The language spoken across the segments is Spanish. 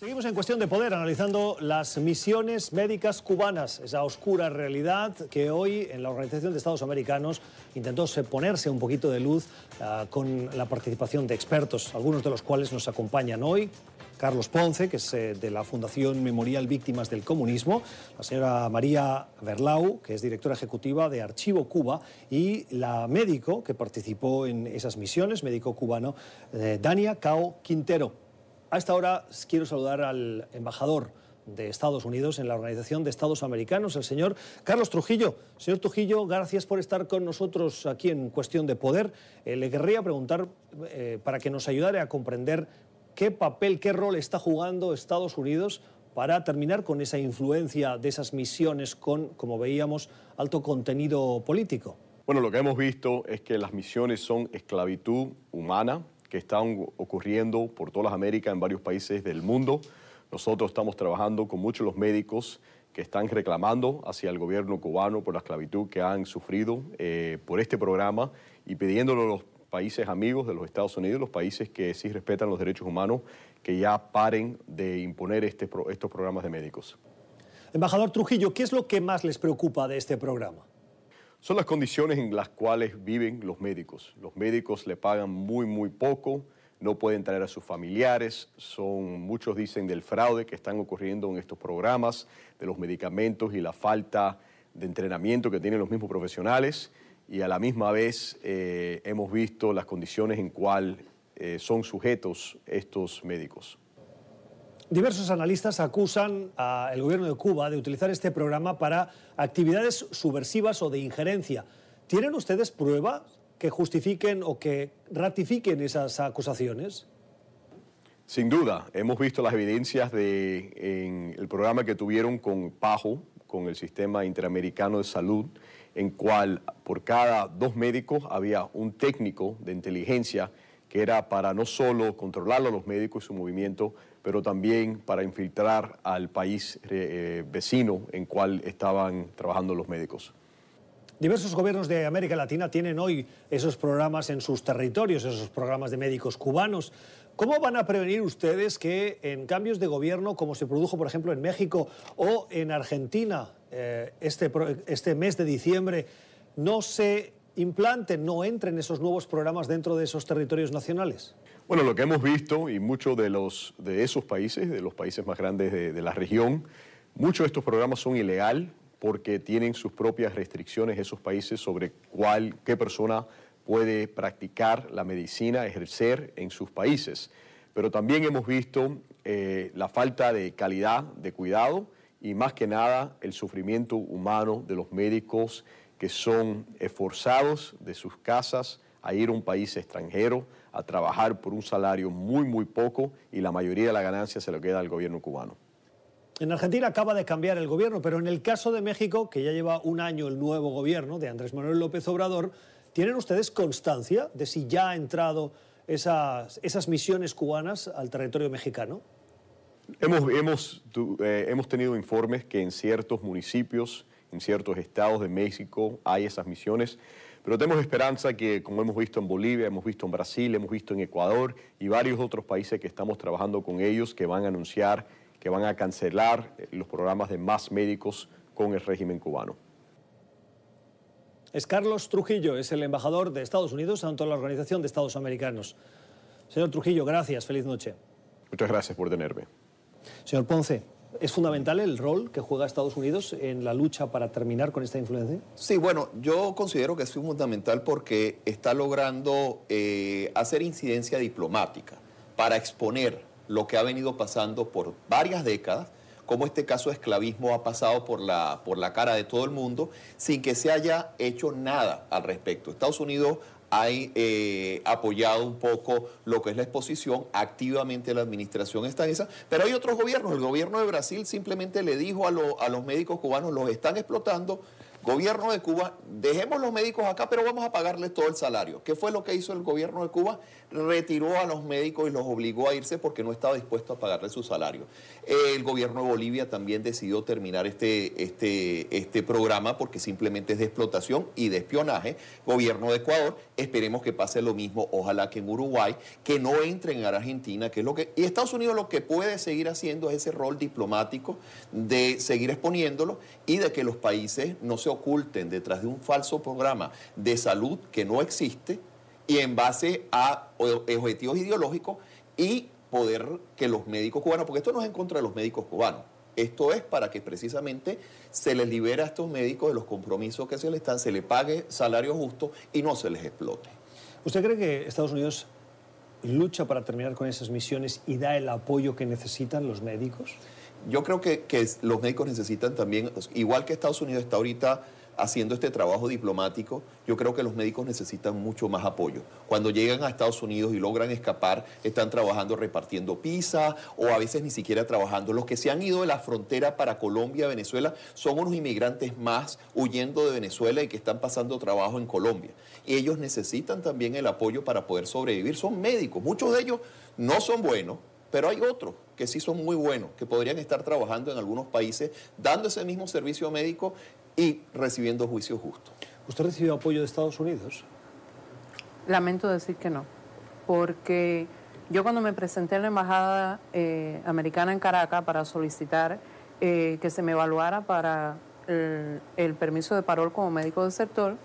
Seguimos en cuestión de poder analizando las misiones médicas cubanas, esa oscura realidad que hoy en la Organización de Estados Americanos intentó ponerse un poquito de luz uh, con la participación de expertos, algunos de los cuales nos acompañan hoy. Carlos Ponce, que es eh, de la Fundación Memorial Víctimas del Comunismo, la señora María Berlau, que es directora ejecutiva de Archivo Cuba, y la médico que participó en esas misiones, médico cubano, eh, Dania Cao Quintero. A esta hora quiero saludar al embajador de Estados Unidos en la Organización de Estados Americanos, el señor Carlos Trujillo. Señor Trujillo, gracias por estar con nosotros aquí en Cuestión de Poder. Eh, le querría preguntar, eh, para que nos ayudara a comprender qué papel, qué rol está jugando Estados Unidos para terminar con esa influencia de esas misiones con, como veíamos, alto contenido político. Bueno, lo que hemos visto es que las misiones son esclavitud humana, que están ocurriendo por todas las Américas en varios países del mundo. Nosotros estamos trabajando con muchos los médicos que están reclamando hacia el gobierno cubano por la esclavitud que han sufrido eh, por este programa y pidiéndolo a los países amigos de los Estados Unidos, los países que sí respetan los derechos humanos, que ya paren de imponer este, estos programas de médicos. Embajador Trujillo, ¿qué es lo que más les preocupa de este programa? Son las condiciones en las cuales viven los médicos. Los médicos le pagan muy, muy poco, no pueden traer a sus familiares, son, muchos dicen del fraude que están ocurriendo en estos programas, de los medicamentos y la falta de entrenamiento que tienen los mismos profesionales y a la misma vez eh, hemos visto las condiciones en cuales eh, son sujetos estos médicos. Diversos analistas acusan al gobierno de Cuba de utilizar este programa para actividades subversivas o de injerencia. ¿Tienen ustedes pruebas que justifiquen o que ratifiquen esas acusaciones? Sin duda, hemos visto las evidencias de en el programa que tuvieron con PAJO, con el Sistema Interamericano de Salud, en cual por cada dos médicos había un técnico de inteligencia que era para no solo controlar a los médicos y su movimiento, pero también para infiltrar al país eh, vecino en cual estaban trabajando los médicos. Diversos gobiernos de América Latina tienen hoy esos programas en sus territorios, esos programas de médicos cubanos. ¿Cómo van a prevenir ustedes que en cambios de gobierno, como se produjo, por ejemplo, en México o en Argentina eh, este, este mes de diciembre, no se implanten, no entren esos nuevos programas dentro de esos territorios nacionales? Bueno, lo que hemos visto y muchos de, de esos países, de los países más grandes de, la región, muchos de estos programas son ilegal porque tienen sus propias restricciones esos países sobre cuál, qué persona puede practicar la medicina, ejercer en sus países. Pero también hemos visto eh, la falta de calidad de cuidado y más que nada el sufrimiento humano de los médicos que son esforzados de sus casas a ir a un país extranjero a trabajar por un salario muy, muy poco y la mayoría de la ganancia se lo queda al gobierno cubano. En Argentina acaba de cambiar el gobierno, pero en el caso de México, que ya lleva un año el nuevo gobierno de Andrés Manuel López Obrador, ¿tienen ustedes constancia de si ya ha entrado esas, esas misiones cubanas al territorio mexicano? Hemos, hemos, eh, hemos tenido informes que en ciertos municipios, en ciertos estados de México hay esas misiones. Pero tenemos esperanza que, como hemos visto en Bolivia, hemos visto en Brasil, hemos visto en Ecuador y varios otros países que estamos trabajando con ellos, que van a anunciar que van a cancelar eh, los programas de más médicos con el régimen cubano. Es Carlos Trujillo, es el embajador de Estados Unidos ante la Organización de Estados Americanos. Señor Trujillo, gracias, feliz noche. Muchas gracias por tenerme. Señor Ponce, ¿Es fundamental el rol que juega Estados Unidos en la lucha para terminar con esta influencia? Sí, bueno, yo considero que es fundamental porque está logrando eh, hacer incidencia diplomática para exponer lo que ha venido pasando por varias décadas, como este caso de esclavismo ha pasado por la, por la cara de todo el mundo sin que se haya hecho nada al respecto. Estados Unidos ha eh, apoyado un poco lo que es la exposición, activamente la administración está en esa, pero hay otros gobiernos, el gobierno de Brasil simplemente le dijo a, los médicos cubanos, los están explotando, Gobierno de Cuba, dejemos los médicos acá, pero vamos a pagarles todo el salario. ¿Qué fue lo que hizo el gobierno de Cuba? Retiró a los médicos y los obligó a irse porque no estaba dispuesto a pagarles su salario. El gobierno de Bolivia también decidió terminar este, este, este programa porque simplemente es de explotación y de espionaje. Gobierno de Ecuador, esperemos que pase lo mismo, ojalá que en Uruguay, que no entren en Argentina, que es lo que... Y Estados Unidos lo que puede seguir haciendo es ese rol diplomático de seguir exponiéndolo y de que los países no se oculten detrás de un falso programa de salud que no existe y en base a objetivos ideológicos y poder que los médicos cubanos, porque esto no es en contra de los médicos cubanos, esto es para que precisamente se les libere a estos médicos de los compromisos que se les están, se les pague salario justo y no se les explote. ¿Usted cree que Estados Unidos lucha para terminar con esas misiones y da el apoyo que necesitan los médicos? Yo creo que, que los médicos necesitan también, igual que Estados Unidos está ahorita haciendo este trabajo diplomático, yo creo que los médicos necesitan mucho más apoyo. Cuando llegan a Estados Unidos y logran escapar, están trabajando repartiendo pizza o a veces ni siquiera trabajando. Los que se han ido de la frontera para Colombia, Venezuela, son unos inmigrantes más huyendo de Venezuela y que están pasando trabajo en Colombia. Y ellos necesitan también el apoyo para poder sobrevivir. Son médicos, muchos de ellos no son buenos, pero hay otros que sí son muy buenos, que podrían estar trabajando en algunos países, dando ese mismo servicio médico y recibiendo juicio justo. ¿Usted recibió apoyo de Estados Unidos? Lamento decir que no, porque yo cuando me presenté en la Embajada eh, Americana en Caracas para solicitar eh, que se me evaluara para el, el, permiso de parol como médico del sector,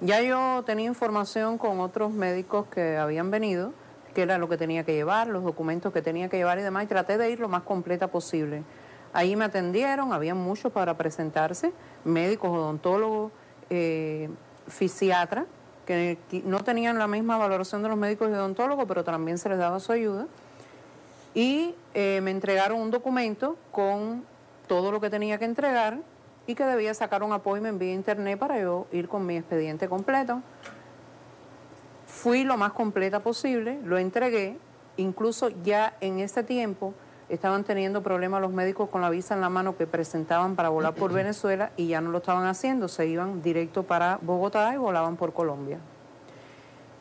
ya yo tenía información con otros médicos que habían venido, que era lo que tenía que llevar, los documentos que tenía que llevar y demás, y traté de ir lo más completa posible. Ahí me atendieron, había muchos para presentarse, médicos, odontólogos, eh, fisiatras, que no tenían la misma valoración de los médicos y odontólogos, pero también se les daba su ayuda. Y eh, me entregaron un documento con todo lo que tenía que entregar y que debía sacar un apoyo en vía internet para yo ir con mi expediente completo. Fui lo más completa posible, lo entregué, incluso ya en ese tiempo estaban teniendo problemas los médicos con la visa en la mano que presentaban para volar por Venezuela y ya no lo estaban haciendo, se iban directo para Bogotá y volaban por Colombia.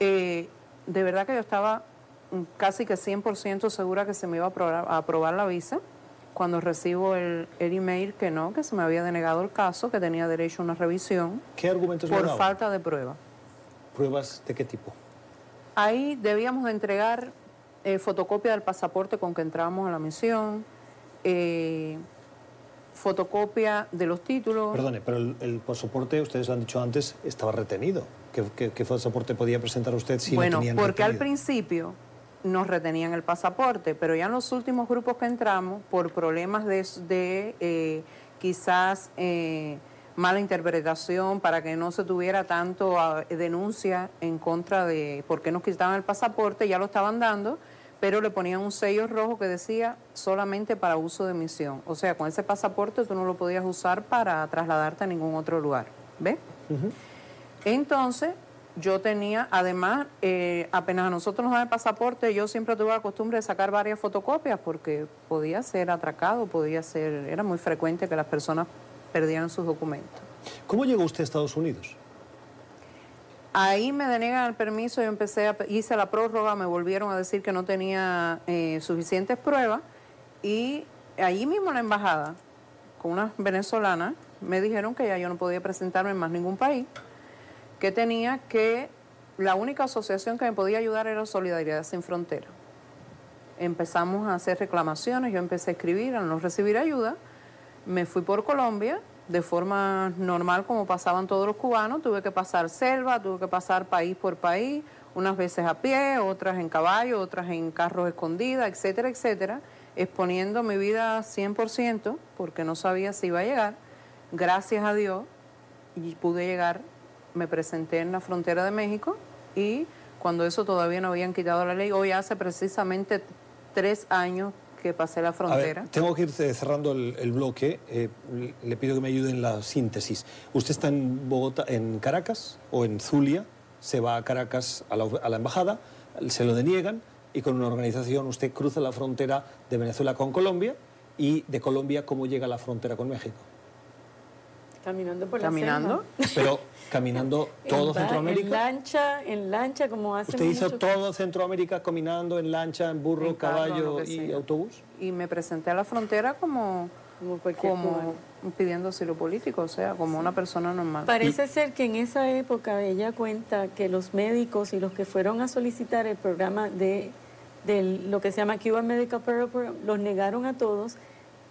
Eh, de verdad que yo estaba casi que 100% segura que se me iba a aprobar, la visa cuando recibo el, email que no, que se me había denegado el caso, que tenía derecho a una revisión. ¿Qué argumentos Por falta de prueba. ¿Pruebas de qué tipo? Ahí debíamos de entregar eh, fotocopia del pasaporte con que entramos a la misión, eh, fotocopia de los títulos. Perdone, pero el, pasaporte, ustedes lo han dicho antes, estaba retenido. ¿Qué, qué, pasaporte podía presentar usted si bueno, lo tenían porque al principio nos retenían el pasaporte, pero ya en los últimos grupos que entramos, por problemas de, de eh, quizás mala interpretación, para que no se tuviera tanto ah, denuncia en contra de por qué nos quitaban el pasaporte, ya lo estaban dando, pero le ponían un sello rojo que decía solamente para uso de misión. O sea, con ese pasaporte tú no lo podías usar para trasladarte a ningún otro lugar. ¿Ves? Entonces, yo tenía, además, eh, apenas a nosotros nos dan el pasaporte, yo siempre tuve la costumbre de sacar varias fotocopias porque podía ser atracado, podía ser, era muy frecuente que las personas perdieron sus documentos. ¿Cómo llegó usted a Estados Unidos? Ahí me denegan el permiso, yo empecé a, hice la prórroga, me volvieron a decir que no tenía eh, suficientes pruebas y allí mismo en la embajada, con unas venezolanas, me dijeron que ya yo no podía presentarme en más ningún país, que tenía que, la única asociación que me podía ayudar era Solidaridad Sin Frontera. Empezamos a hacer reclamaciones, yo empecé a escribir, al no recibir ayuda, me fui por Colombia de forma normal como pasaban todos los cubanos, tuve que pasar selva, tuve que pasar país por país, unas veces a pie, otras en caballo, otras en carros escondidas, etcétera, etcétera, exponiendo mi vida 100% porque no sabía si iba a llegar. Gracias a Dios y pude llegar, me presenté en la frontera de México y cuando eso todavía no habían quitado la ley, hoy hace precisamente tres años que pasé la frontera. tengo que ir cerrando el, bloque. Eh, le pido que me ayude en la síntesis. ¿Usted está en Bogotá, en Caracas o en Zulia? Se va a Caracas a la, embajada, se lo deniegan y con una organización usted cruza la frontera de Venezuela con Colombia y de Colombia cómo llega a la frontera con México. Caminando por la Caminando. selva. Pero caminando todo En Centroamérica. En lancha, en lancha, como hace ¿Usted hizo mucho- todo Centroamérica caminando en lancha, en burro, En caballo y sea. autobús? Y me presenté a la frontera como, Como cualquier como pidiendo asilo político, o sea, como una persona normal. Parece ser que en esa época ella cuenta que los médicos y los que fueron a solicitar el programa de, de lo que se llama Cuban Medical Program los negaron a todos.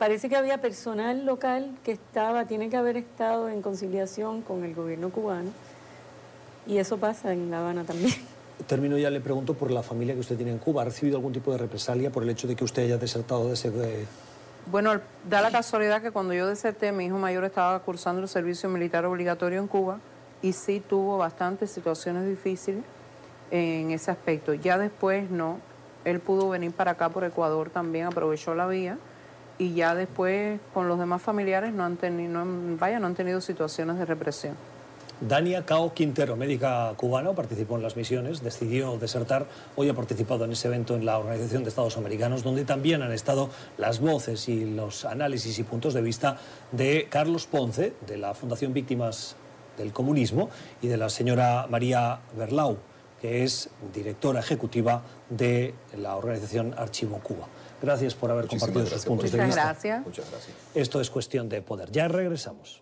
Parece que había personal local que estaba, tiene que haber estado en conciliación con el gobierno cubano. Y eso pasa en La Habana también. Termino ya, le pregunto por la familia que usted tiene en Cuba. ¿Ha recibido algún tipo de represalia por el hecho de que usted haya desertado de ese... de- Bueno, da la casualidad que cuando yo deserté, mi hijo mayor estaba cursando el servicio militar obligatorio en Cuba y sí tuvo bastantes situaciones difíciles en ese aspecto. Ya después no, él pudo venir para acá por Ecuador también, aprovechó la vía y ya después con los demás familiares no han tenido, vaya, no han tenido situaciones de represión. Dania Cao Quintero, médica cubana, participó en las misiones, decidió desertar. Hoy ha participado en ese evento en la Organización de Estados Americanos, donde también han estado las voces y los análisis y puntos de vista de Carlos Ponce, de la Fundación Víctimas del Comunismo, y de la señora María Berlau, que es directora ejecutiva de la organización Archivo Cuba. Gracias por haber Muchísimas compartido sus puntos por de Muchas vista. gracias. Muchas gracias. Esto es cuestión de poder. Ya regresamos.